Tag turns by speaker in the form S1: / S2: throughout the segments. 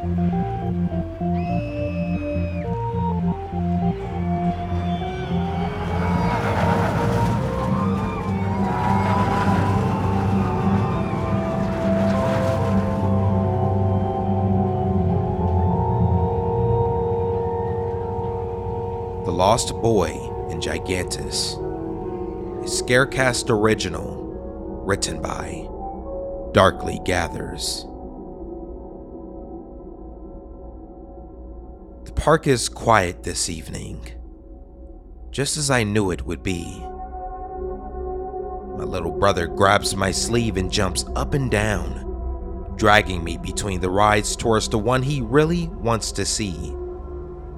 S1: The Lost Boy in Gigantus, a Scarecast original written by Darkly Gathers. Park is quiet this evening, just as I knew it would be. My little brother grabs my sleeve and jumps up and down, dragging me between the rides towards the one he really wants to see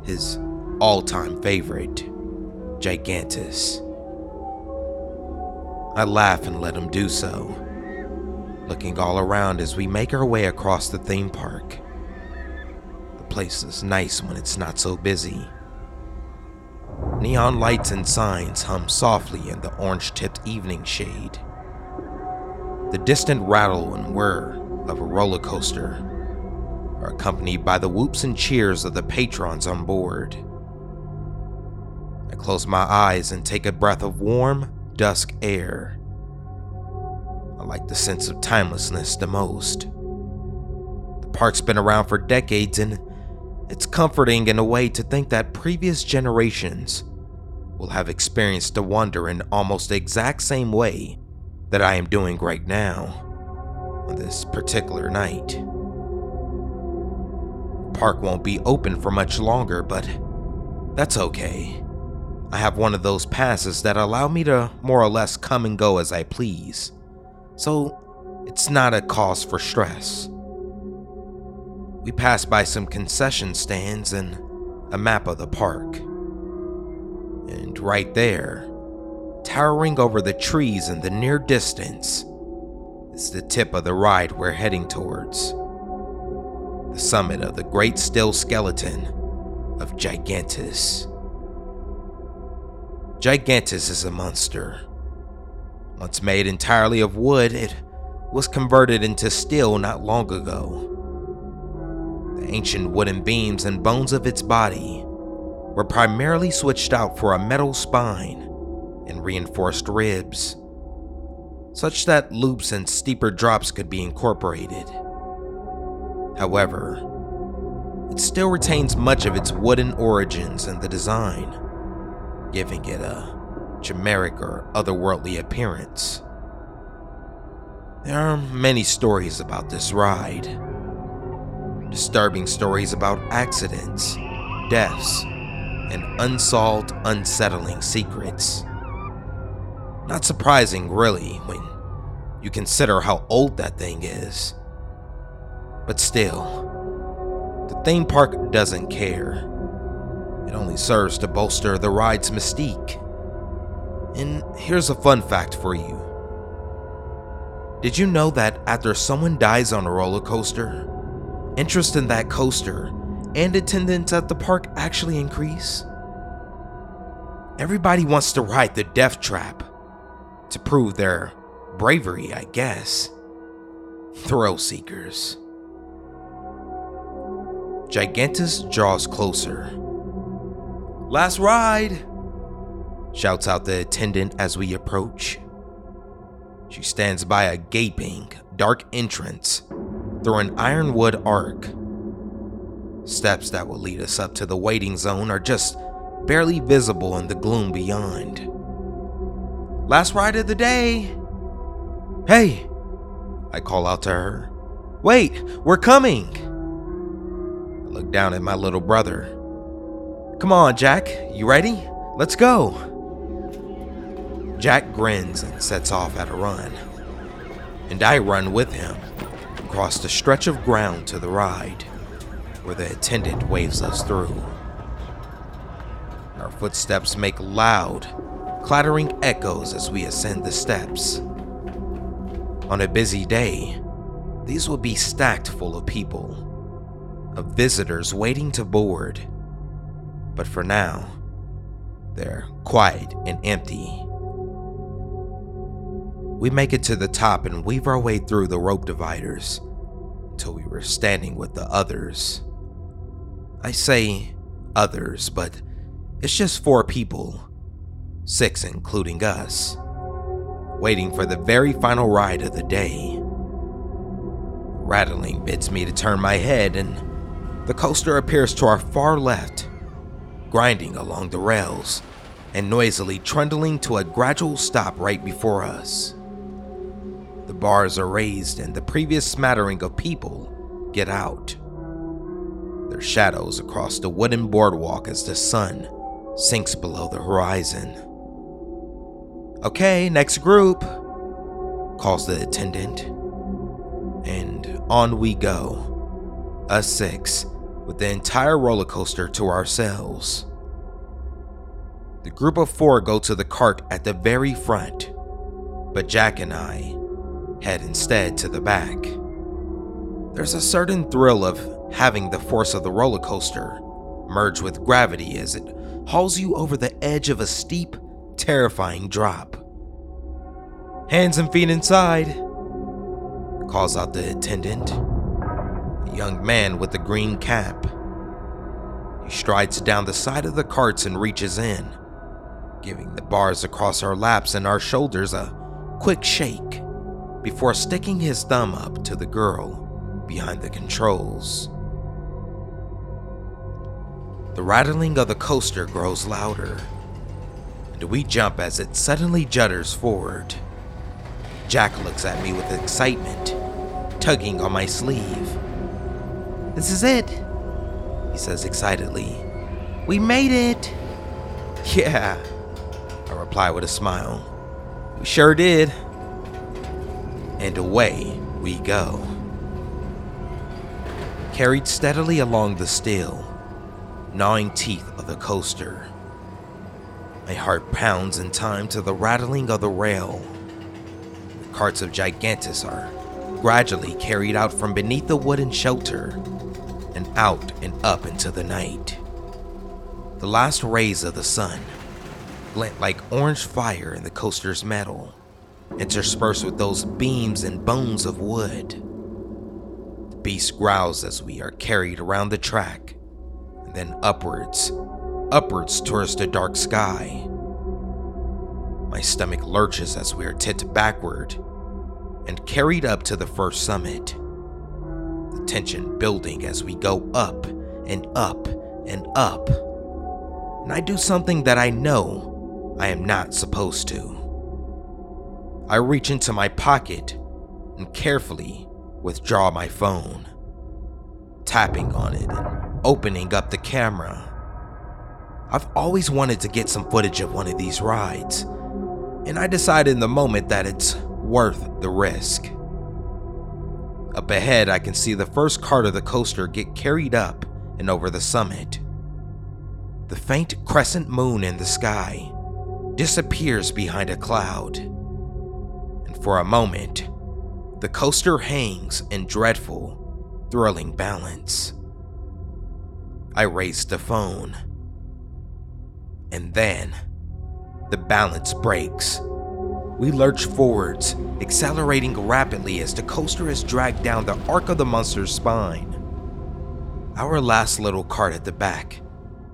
S1: his all time favorite, Gigantus. I laugh and let him do so, looking all around as we make our way across the theme park. Place is nice when it's not so busy. Neon lights and signs hum softly in the orange tipped evening shade. The distant rattle and whir of a roller coaster are accompanied by the whoops and cheers of the patrons on board. I close my eyes and take a breath of warm, dusk air. I like the sense of timelessness the most. The park's been around for decades, and it's comforting in a way to think that previous generations will have experienced the wonder in almost the exact same way that I am doing right now on this particular night. Park won't be open for much longer, but that's okay. I have one of those passes that allow me to more or less come and go as I please, so it's not a cause for stress. We pass by some concession stands and a map of the park. And right there, towering over the trees in the near distance, is the tip of the ride we're heading towards. The summit of the great still skeleton of Gigantus. Gigantus is a monster. Once made entirely of wood, it was converted into steel not long ago. Ancient wooden beams and bones of its body were primarily switched out for a metal spine and reinforced ribs, such that loops and steeper drops could be incorporated. However, it still retains much of its wooden origins in the design giving it a chimeric or otherworldly appearance. There are many stories about this ride. Disturbing stories about accidents, deaths, and unsolved, unsettling secrets. Not surprising, really, when you consider how old that thing is. But still, the theme park doesn't care. It only serves to bolster the ride's mystique. And here's a fun fact for you. Did you know that after someone dies on a roller coaster, interest in that coaster and attendance at the park actually increase? Everybody wants to ride the death trap to prove their bravery, I guess. Thrill seekers. Gigantus draws closer Last ride! shouts out the attendant as we approach. She stands by a gaping, dark entrance through an ironwood arc. Steps that will lead us up to the waiting zone are just barely visible in the gloom beyond. Last ride of the day! Hey! I call out to her. Wait, we're coming! I look down at my little brother. Come on, Jack, you ready? Let's go. Jack grins and sets off at a run, and I run with him across the stretch of ground to the ride, where the attendant waves us through. Our footsteps make loud, clattering echoes as we ascend the steps. On a busy day, these will be stacked full of people, of visitors waiting to board but for now, they're quiet and empty. We make it to the top and weave our way through the rope dividers, until we were standing with the others. I say others, but it's just four people, six including us, waiting for the very final ride of the day. Rattling bids me to turn my head, and the coaster appears to our far left, grinding along the rails and noisily trundling to a gradual stop right before us. Bars are raised, and the previous smattering of people get out. Their shadows across the wooden boardwalk as the sun sinks below the horizon. Okay, next group, calls the attendant. And on we go, us six, with the entire roller coaster to ourselves. The group of four go to the cart at the very front, but Jack and I head instead to the back. There's a certain thrill of having the force of the roller coaster merge with gravity as it hauls you over the edge of a steep, terrifying drop. Hands and feet inside, calls out the attendant, a young man with a green cap. He strides down the side of the carts and reaches in giving the bars across our laps and our shoulders a quick shake before sticking his thumb up to the girl behind the controls. The rattling of the coaster grows louder, and we jump as it suddenly judders forward. Jack looks at me with excitement, tugging on my sleeve. This is it, he says excitedly. We made it! Yeah, I reply with a smile. We sure did. And away we go. Carried steadily along the still, gnawing teeth of the coaster. My heart pounds in time to the rattling of the rail. The carts of Gigantus are gradually carried out from beneath the wooden shelter and out and up into the night. The last rays of the sun glint like orange fire in the coaster's metal, interspersed with those beams and bones of wood. The beast growls as we are carried around the track, and then upwards, upwards towards the dark sky. My stomach lurches as we are tipped backward and carried up to the first summit. The tension building as we go up and up and up. And I do something that I know I am not supposed to. I reach into my pocket and carefully withdraw my phone, tapping on it and opening up the camera. I've always wanted to get some footage of one of these rides, and I decided in the moment that it's worth the risk. Up ahead, I can see the first cart of the coaster get carried up and over the summit. The faint crescent moon in the sky disappears behind a cloud. For a moment, the coaster hangs in dreadful, thrilling balance. I raise the phone. And then, the balance breaks. We lurch forwards, accelerating rapidly as the coaster is dragged down the arc of the monster's spine. Our last little cart at the back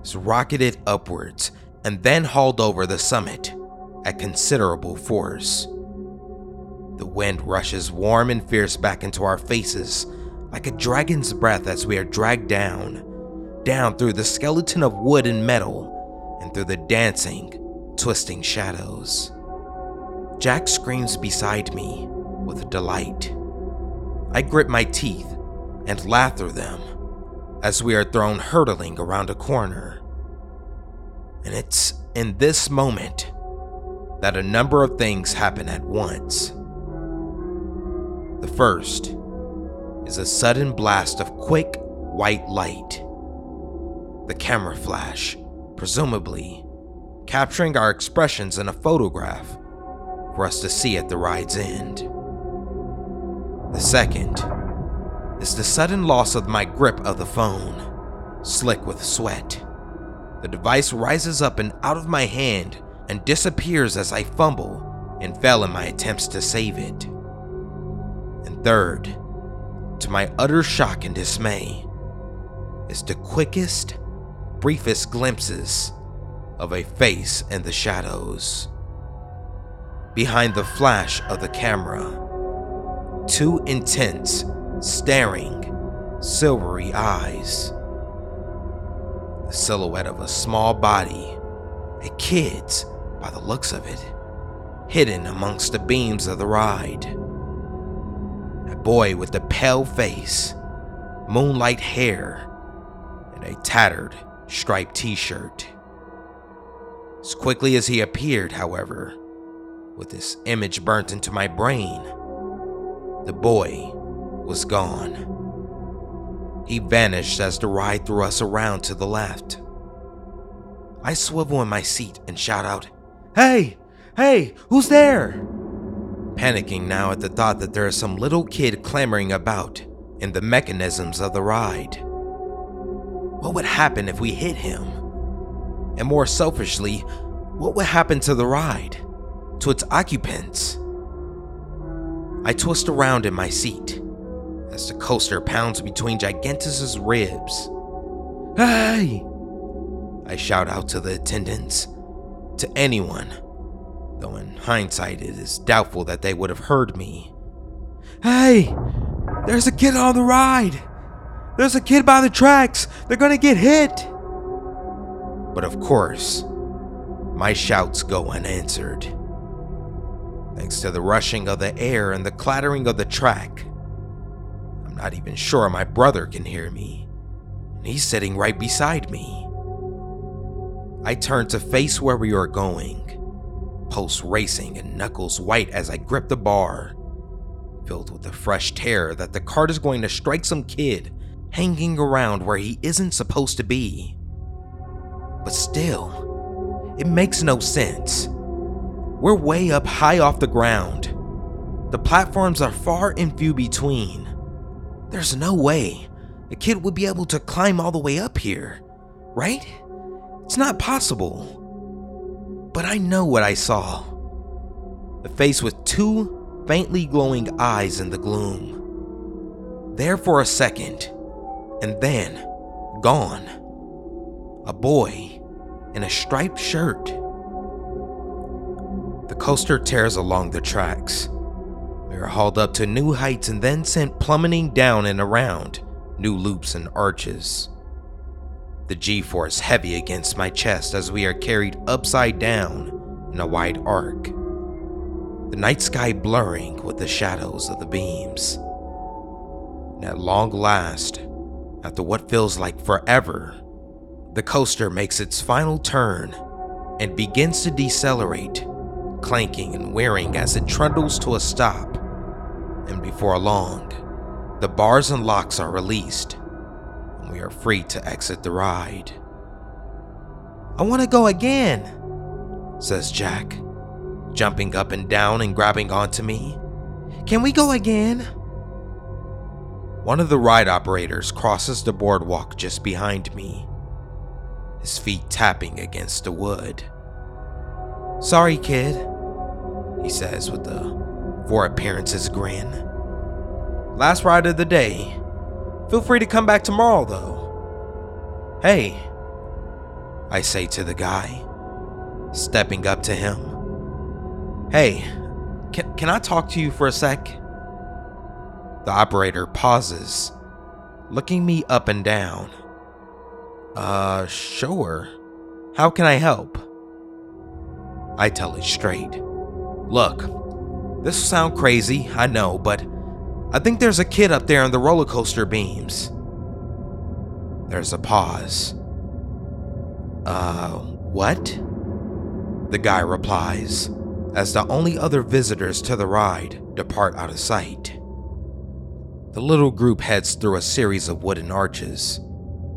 S1: is rocketed upwards and then hauled over the summit at considerable force. The wind rushes warm and fierce back into our faces like a dragon's breath as we are dragged down, down through the skeleton of wood and metal, and through the dancing, twisting shadows. Jack screams beside me with delight. I grip my teeth and laugh through them as we are thrown hurtling around a corner. And it's in this moment that a number of things happen at once. First is a sudden blast of quick white light. The camera flash, presumably, capturing our expressions in a photograph for us to see at the ride's end. The second is the sudden loss of my grip of the phone, slick with sweat. The device rises up and out of my hand and disappears as I fumble and fail in my attempts to save it. And third, to my utter shock and dismay, is the quickest, briefest glimpses of a face in the shadows. Behind the flash of the camera, two intense, staring, silvery eyes. The silhouette of a small body, a kid's by the looks of it, hidden amongst the beams of the ride. A boy with a pale face, moonlight hair, and a tattered, striped t shirt. As quickly as he appeared, however, with this image burnt into my brain, the boy was gone. He vanished as the ride threw us around to the left. I swivel in my seat and shout out, Hey! Hey! Who's there? Panicking now at the thought that there is some little kid clamoring about in the mechanisms of the ride. What would happen if we hit him? And more selfishly, what would happen to the ride? To its occupants? I twist around in my seat as the coaster pounds between Gigantus's ribs. Hey! I shout out to the attendants, to anyone, though in hindsight it is doubtful that they would have heard me. Hey! There's a kid on the ride! There's a kid by the tracks! They're gonna get hit! But of course, my shouts go unanswered. Thanks to the rushing of the air and the clattering of the track, I'm not even sure my brother can hear me, and he's sitting right beside me. I turn to face where we are going, pulse racing and knuckles white as I grip the bar, filled with the fresh terror that the cart is going to strike some kid hanging around where he isn't supposed to be. But still, it makes no sense. We're way up high off the ground. The platforms are far and few between. There's no way a kid would be able to climb all the way up here, right? It's not possible. But I know what I saw a face with two faintly glowing eyes in the gloom. There for a second, and then gone. A boy in a striped shirt. The coaster tears along the tracks. We are hauled up to new heights and then sent plummeting down and around new loops and arches. The G force heavy against my chest as we are carried upside down in a wide arc. The night sky blurring with the shadows of the beams. And at long last, after what feels like forever, the coaster makes its final turn and begins to decelerate, clanking and whirring as it trundles to a stop. And before long, the bars and locks are released, we are free to exit the ride. I want to go again, says Jack, jumping up and down and grabbing onto me. Can we go again? One of the ride operators crosses the boardwalk just behind me his feet tapping against the wood. Sorry, kid, he says with a for appearances grin. Last ride of the day. Feel free to come back tomorrow, though. Hey, I say to the guy, stepping up to him. Hey, can, can I talk to you for a sec? The operator pauses, looking me up and down. Uh, sure. How can I help? I tell it straight. Look, this will sound crazy, I know, but I think there's a kid up there on the roller coaster beams. There's a pause. Uh, what? The guy replies, as the only other visitors to the ride depart out of sight. The little group heads through a series of wooden arches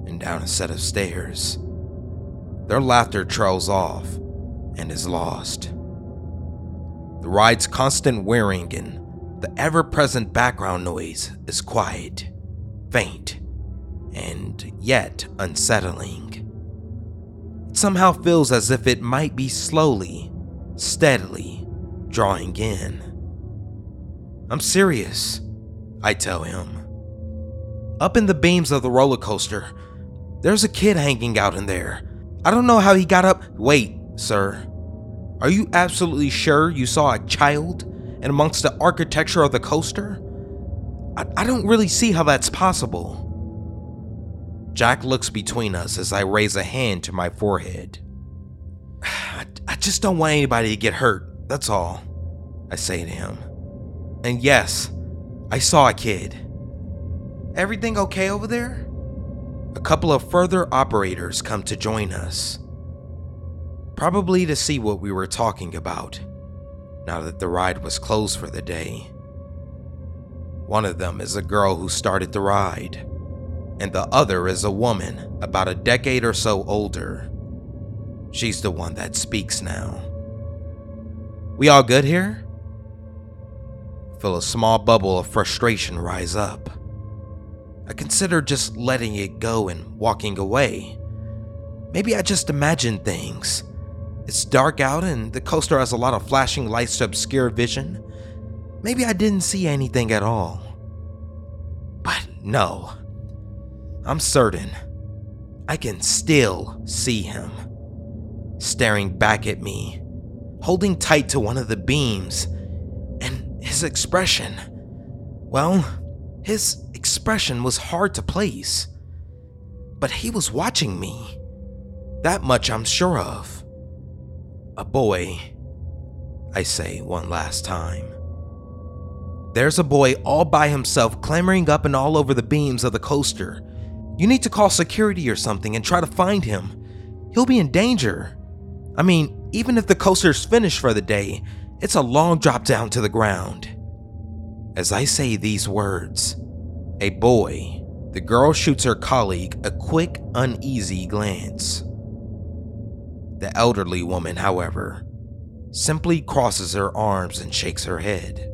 S1: and down a set of stairs. Their laughter trails off and is lost. The ride's constant whirring and the ever present background noise is quiet, faint, and yet unsettling. It somehow feels as if it might be slowly, steadily drawing in. I'm serious, I tell him, up in the beams of the roller coaster. There's a kid hanging out in there. I don't know how he got up. Wait, sir. Are you absolutely sure you saw a child in amongst the architecture of the coaster? I, I don't really see how that's possible. Jack looks between us as I raise a hand to my forehead. I, I just don't want anybody to get hurt, that's all, I say to him. And yes, I saw a kid. Everything okay over there? A couple of further operators come to join us. Probably to see what we were talking about, now that the ride was closed for the day. One of them is a girl who started the ride, and the other is a woman about a decade or so older. She's the one that speaks now. We all good here? Feel a small bubble of frustration rise up. I consider just letting it go and walking away. Maybe I just imagined things. It's dark out and the coaster has a lot of flashing lights to obscure vision. Maybe I didn't see anything at all. But no, I'm certain I can still see him staring back at me, holding tight to one of the beams, and his expression. Well, his expression was hard to place. But he was watching me. That much I'm sure of. A boy, I say one last time. There's a boy all by himself clambering up and all over the beams of the coaster. You need to call security or something and try to find him. He'll be in danger. I mean, even if the coaster's finished for the day, it's a long drop down to the ground. As I say these words, a boy, the girl shoots her colleague a quick, uneasy glance. The elderly woman, however, simply crosses her arms and shakes her head.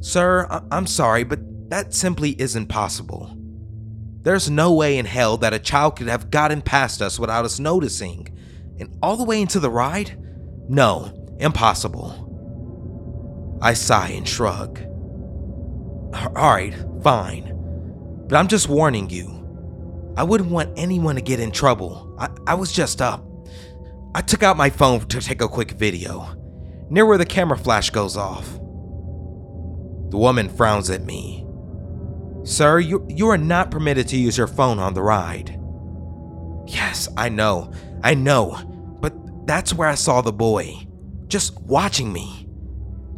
S1: Sir, I- I'm sorry, but that simply isn't possible. There's no way in hell that a child could have gotten past us without us noticing and all the way into the ride? No, impossible. I sigh and shrug. Alright, fine. But I'm just warning you. I wouldn't want anyone to get in trouble. I, I was just up. I took out my phone to take a quick video, near where the camera flash goes off. The woman frowns at me. Sir, you, you are not permitted to use your phone on the ride. Yes, I know. I know, but that's where I saw the boy, just watching me.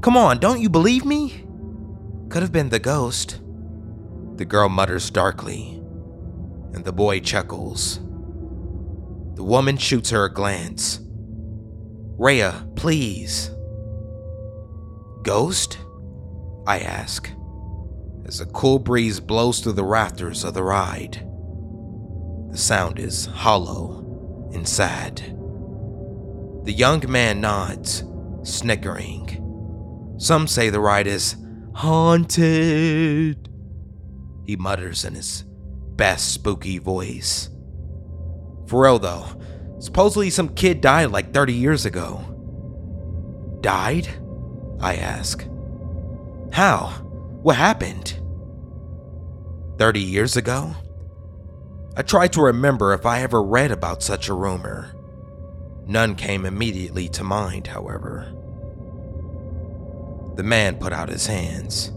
S1: Come on, don't you believe me? Could have been the ghost. The girl mutters darkly, and the boy chuckles. The woman shoots her a glance. Rhea, please. Ghost? I ask, as a cool breeze blows through the rafters of the ride. The sound is hollow and sad. The young man nods, snickering. Some say the ride is haunted. He mutters in his best spooky voice. For real though, supposedly some kid died like 30 years ago. Died? I ask. How? What happened? 30 years ago? I tried to remember if I ever read about such a rumor. None came immediately to mind, however. The man put out his hands.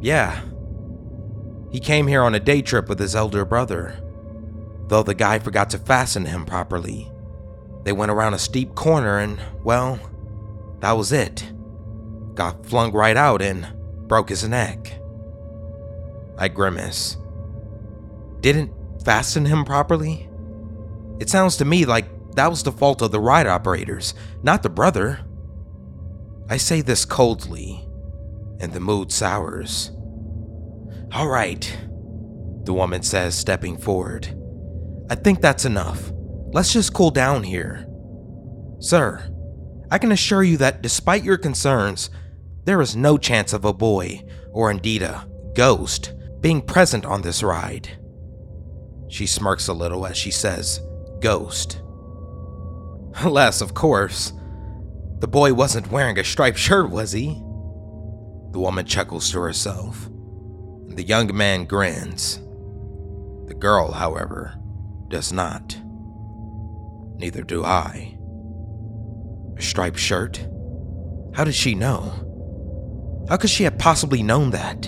S1: Yeah. He came here on a day trip with his elder brother. Though the guy forgot to fasten him properly. They went around a steep corner and, well, that was it. Got flung right out and broke his neck. I grimace. Didn't fasten him properly? It sounds to me like that was the fault of the ride operators, not the brother. I say this coldly, and the mood sours. All right, the woman says, stepping forward. I think that's enough. Let's just cool down here. Sir, I can assure you that despite your concerns, there is no chance of a boy, or indeed a ghost, being present on this ride. She smirks a little as she says, Ghost. Alas, of course. The boy wasn't wearing a striped shirt, was he? The woman chuckles to herself. The young man grins. The girl, however, does not. Neither do I. A striped shirt? How did she know? How could she have possibly known that?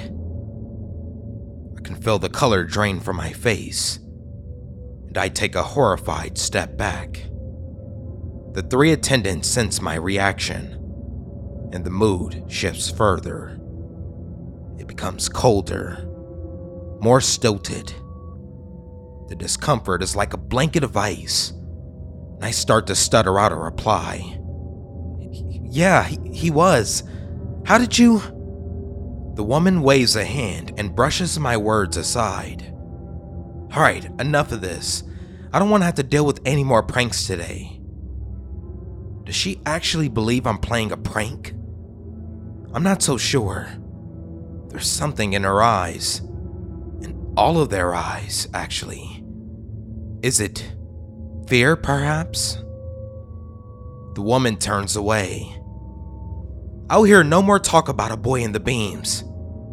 S1: I can feel the color drain from my face, and I take a horrified step back. The three attendants sense my reaction, and the mood shifts further. It becomes colder, more stilted. The discomfort is like a blanket of ice, and I start to stutter out a reply. Yeah, he, he was. How did you? The woman waves a hand and brushes my words aside. Alright, enough of this. I don't want to have to deal with any more pranks today. Does she actually believe I'm playing a prank? I'm not so sure. There's something in her eyes. In all of their eyes, actually. Is it fear, perhaps? The woman turns away. I'll hear no more talk about a boy in the beams.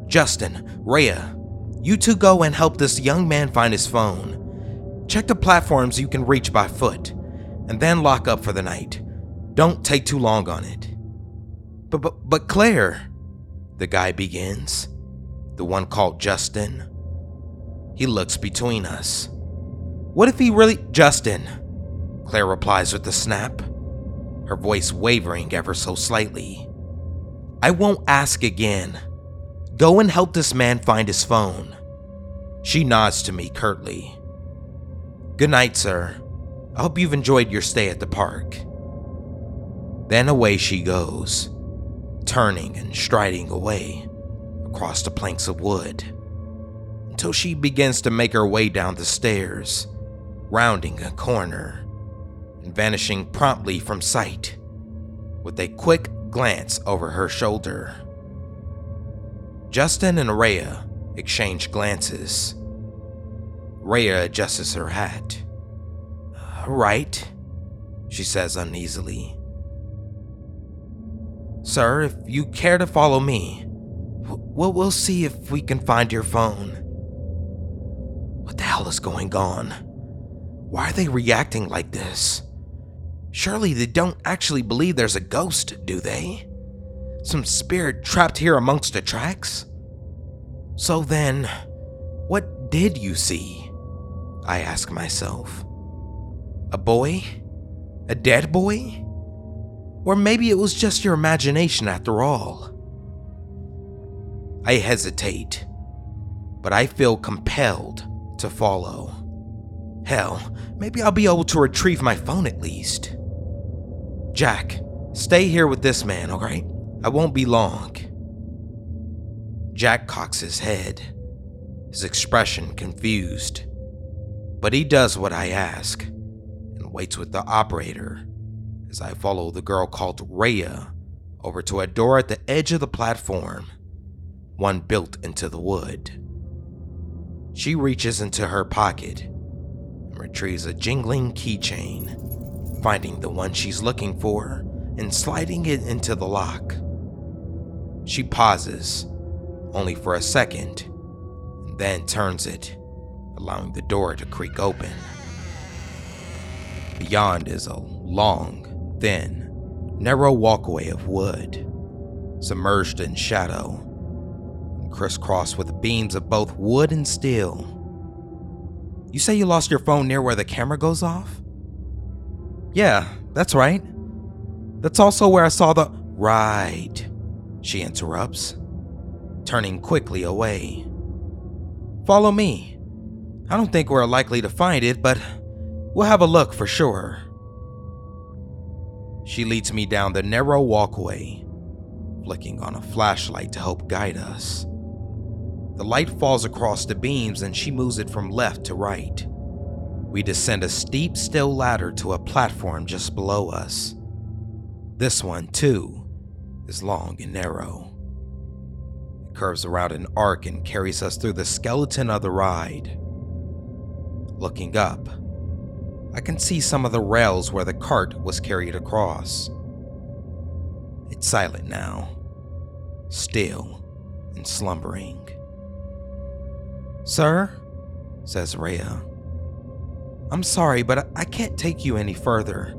S1: Justin, Rhea, you two go and help this young man find his phone. Check the platforms you can reach by foot, and then lock up for the night. Don't take too long on it. But, but, but Claire, the guy begins, the one called Justin. He looks between us. What if he really. Justin, Claire replies with a snap, her voice wavering ever so slightly. I won't ask again. Go and help this man find his phone. She nods to me curtly. Good night, sir. I hope you've enjoyed your stay at the park. Then away she goes, turning and striding away across the planks of wood until she begins to make her way down the stairs, rounding a corner and vanishing promptly from sight with a quick glance over her shoulder. Justin and Rhea exchange glances. Rhea adjusts her hat. Right, she says uneasily. Sir, if you care to follow me, we'll, we'll see if we can find your phone. What the hell is going on? Why are they reacting like this? Surely they don't actually believe there's a ghost, do they? Some spirit trapped here amongst the tracks? So then, what did you see? I ask myself. A boy? A dead boy? Or maybe it was just your imagination after all. I hesitate, but I feel compelled to follow. Hell, maybe I'll be able to retrieve my phone at least. Jack, stay here with this man, alright? I won't be long. Jack cocks his head, his expression confused. But he does what I ask and waits with the operator as I follow the girl called Rhea over to a door at the edge of the platform, one built into the wood. She reaches into her pocket retrieves a jingling keychain, finding the one she's looking for and sliding it into the lock. She pauses, only for a second, and then turns it, allowing the door to creak open. Beyond is a long, thin, narrow walkway of wood, submerged in shadow, crisscrossed with beams of both wood and steel. You say you lost your phone near where the camera goes off? Yeah, that's right. That's also where I saw the. Right, she interrupts, turning quickly away. Follow me. I don't think we're likely to find it, but we'll have a look for sure. She leads me down the narrow walkway, flicking on a flashlight to help guide us. The light falls across the beams and she moves it from left to right. We descend a steep still ladder to a platform just below us. This one, too, is long and narrow. It curves around an arc and carries us through the skeleton of the ride. Looking up, I can see some of the rails where the cart was carried across. It's silent now, still and slumbering. Sir, says Rhea, I'm sorry, but I can't take you any further.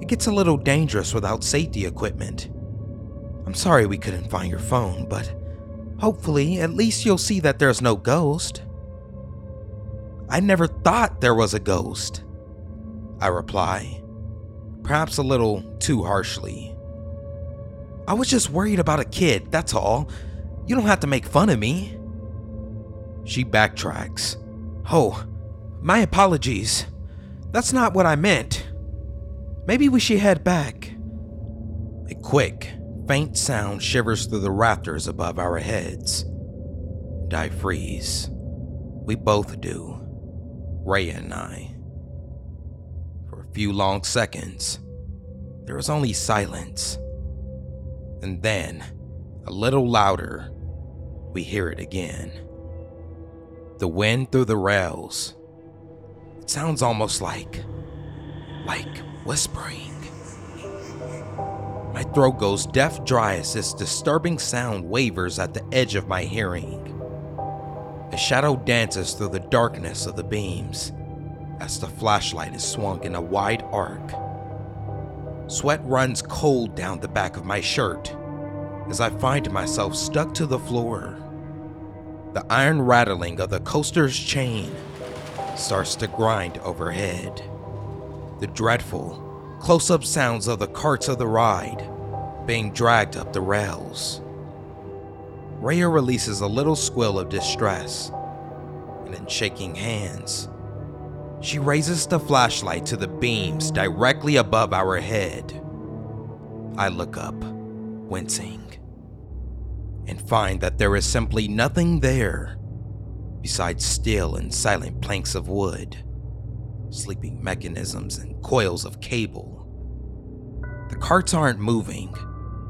S1: It gets a little dangerous without safety equipment. I'm sorry we couldn't find your phone, but hopefully, at least you'll see that there's no ghost. I never thought there was a ghost, I reply, perhaps a little too harshly. I was just worried about a kid, that's all. You don't have to make fun of me. She backtracks. Oh, my apologies. That's not what I meant. Maybe we should head back. A quick, faint sound shivers through the rafters above our heads. And I freeze. We both do. Rhea and I. For a few long seconds, there is only silence. And then, a little louder, we hear it again. The wind through the rails. It sounds almost like. like whispering. My throat goes deaf dry as this disturbing sound wavers at the edge of my hearing. A shadow dances through the darkness of the beams as the flashlight is swung in a wide arc. Sweat runs cold down the back of my shirt as I find myself stuck to the floor. The iron rattling of the coaster's chain starts to grind overhead. The dreadful, close up sounds of the carts of the ride being dragged up the rails. Rhea releases a little squeal of distress, and in shaking hands, she raises the flashlight to the beams directly above our head. I look up, wincing, and find that there is simply nothing there besides still and silent planks of wood, sleeping mechanisms, and coils of cable. The carts aren't moving,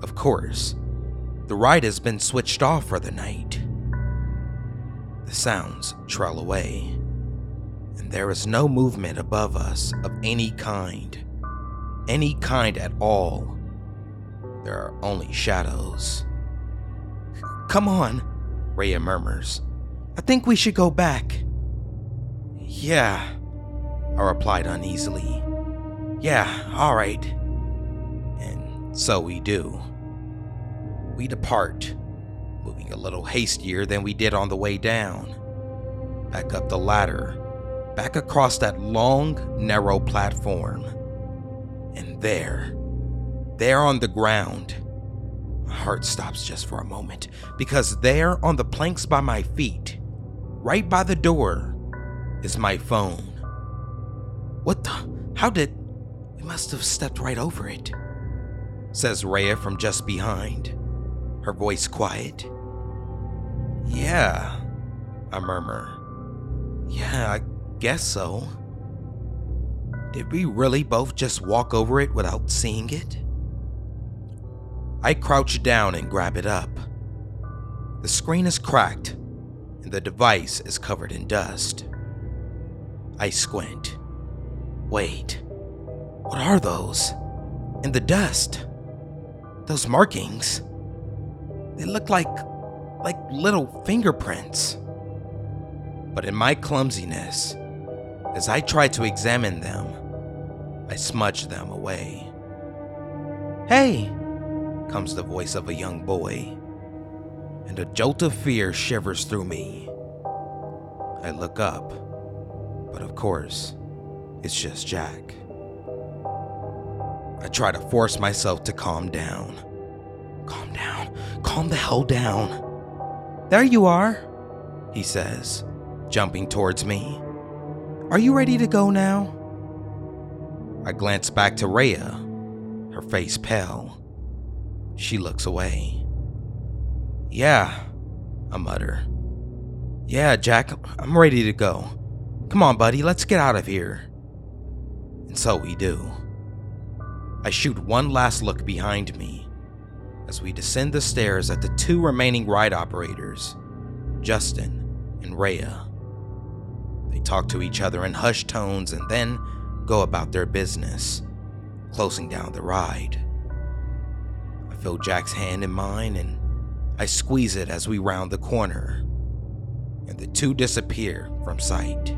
S1: of course, the ride has been switched off for the night. The sounds trail away, and there is no movement above us of any kind. Any kind at all. There are only shadows. Come on, Rhea murmurs. I think we should go back. Yeah, I replied uneasily. Yeah, alright. And so we do we depart, moving a little hastier than we did on the way down. Back up the ladder, back across that long, narrow platform. And there, there on the ground, my heart stops just for a moment because there on the planks by my feet, right by the door, is my phone. What the? How did. We must have stepped right over it, says Rhea from just behind her voice quiet. Yeah, I murmur. Yeah, I guess so. Did we really both just walk over it without seeing it? I crouch down and grab it up. The screen is cracked, and the device is covered in dust. I squint. Wait, what are those? In the dust? Those markings? They look like like little fingerprints. But in my clumsiness, as I try to examine them, I smudge them away. Hey, comes the voice of a young boy, and a jolt of fear shivers through me. I look up, but of course, it's just Jack. I try to force myself to calm down Calm down. Calm the hell down. There you are, he says, jumping towards me. Are you ready to go now? I glance back to Rhea, her face pale. She looks away. Yeah, I mutter. Yeah, Jack, I'm ready to go. Come on, buddy, let's get out of here. And so we do. I shoot one last look behind me as we descend the stairs at the two remaining ride operators, Justin and Rhea. They talk to each other in hushed tones and then go about their business, closing down the ride. Feel Jack's hand in mine and I squeeze it as we round the corner. and the two disappear from sight.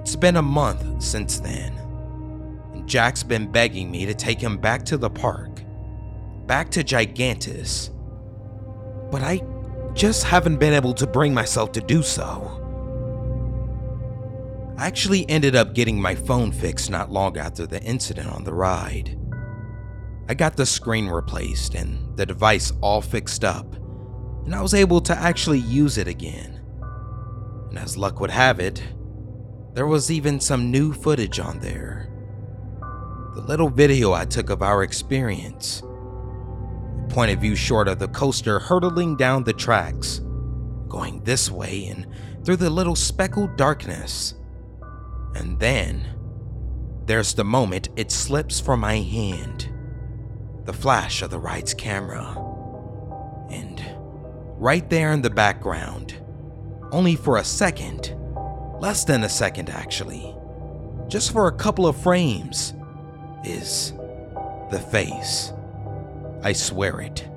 S1: It's been a month since then, and Jack's been begging me to take him back to the park, back to Gigantus. But I just haven't been able to bring myself to do so. I actually ended up getting my phone fixed not long after the incident on the ride. I got the screen replaced and the device all fixed up, and I was able to actually use it again. And as luck would have it, there was even some new footage on there. The little video I took of our experience. Point of view short of the coaster hurtling down the tracks, going this way and through the little speckled darkness. And then, there's the moment it slips from my hand the flash of the ride's camera. And right there in the background, only for a second, less than a second actually, just for a couple of frames, is the face. I swear it.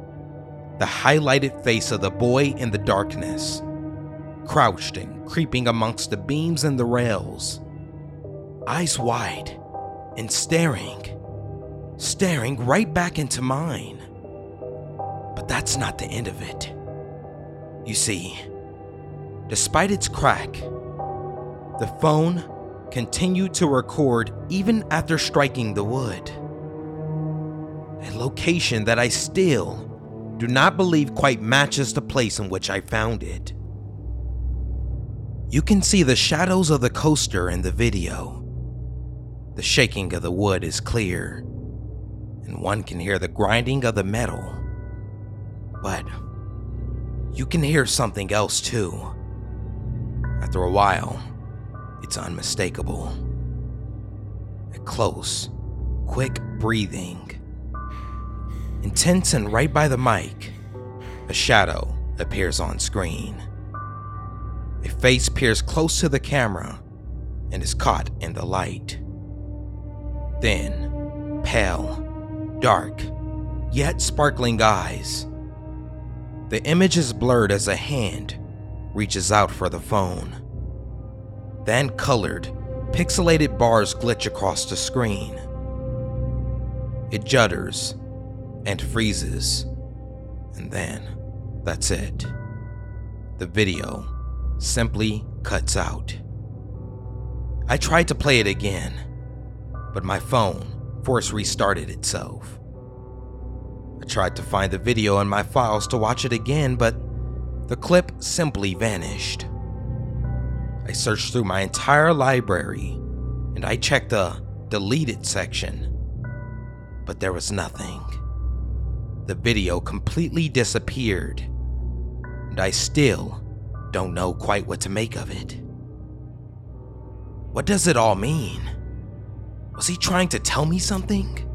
S1: The highlighted face of the boy in the darkness, crouched and creeping amongst the beams and the rails, eyes wide and staring staring right back into mine. But that's not the end of it. You see, despite its crack, the phone continued to record even after striking the wood. A location that I still do not believe quite matches the place in which I found it. You can see the shadows of the coaster in the video. The shaking of the wood is clear, and one can hear the grinding of the metal. But you can hear something else too. After a while, it's unmistakable. A close, quick breathing. Intense and right by the mic, a shadow appears on screen. A face peers close to the camera and is caught in the light. Then, pale, dark, yet sparkling eyes. The image is blurred as a hand reaches out for the phone. Then colored, pixelated bars glitch across the screen. It judders and freezes, and then that's it. The video simply cuts out. I tried to play it again, but my phone force restarted itself. I tried to find the video in my files to watch it again, but the clip simply vanished. I searched through my entire library and I checked the deleted section, but there was nothing. The video completely disappeared, and I still don't know quite what to make of it. What does it all mean? Was he trying to tell me something?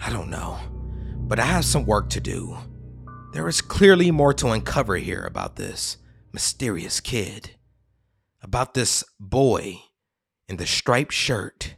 S1: I don't know, but I have some work to do. There is clearly more to uncover here about this mysterious kid, about this boy in the striped shirt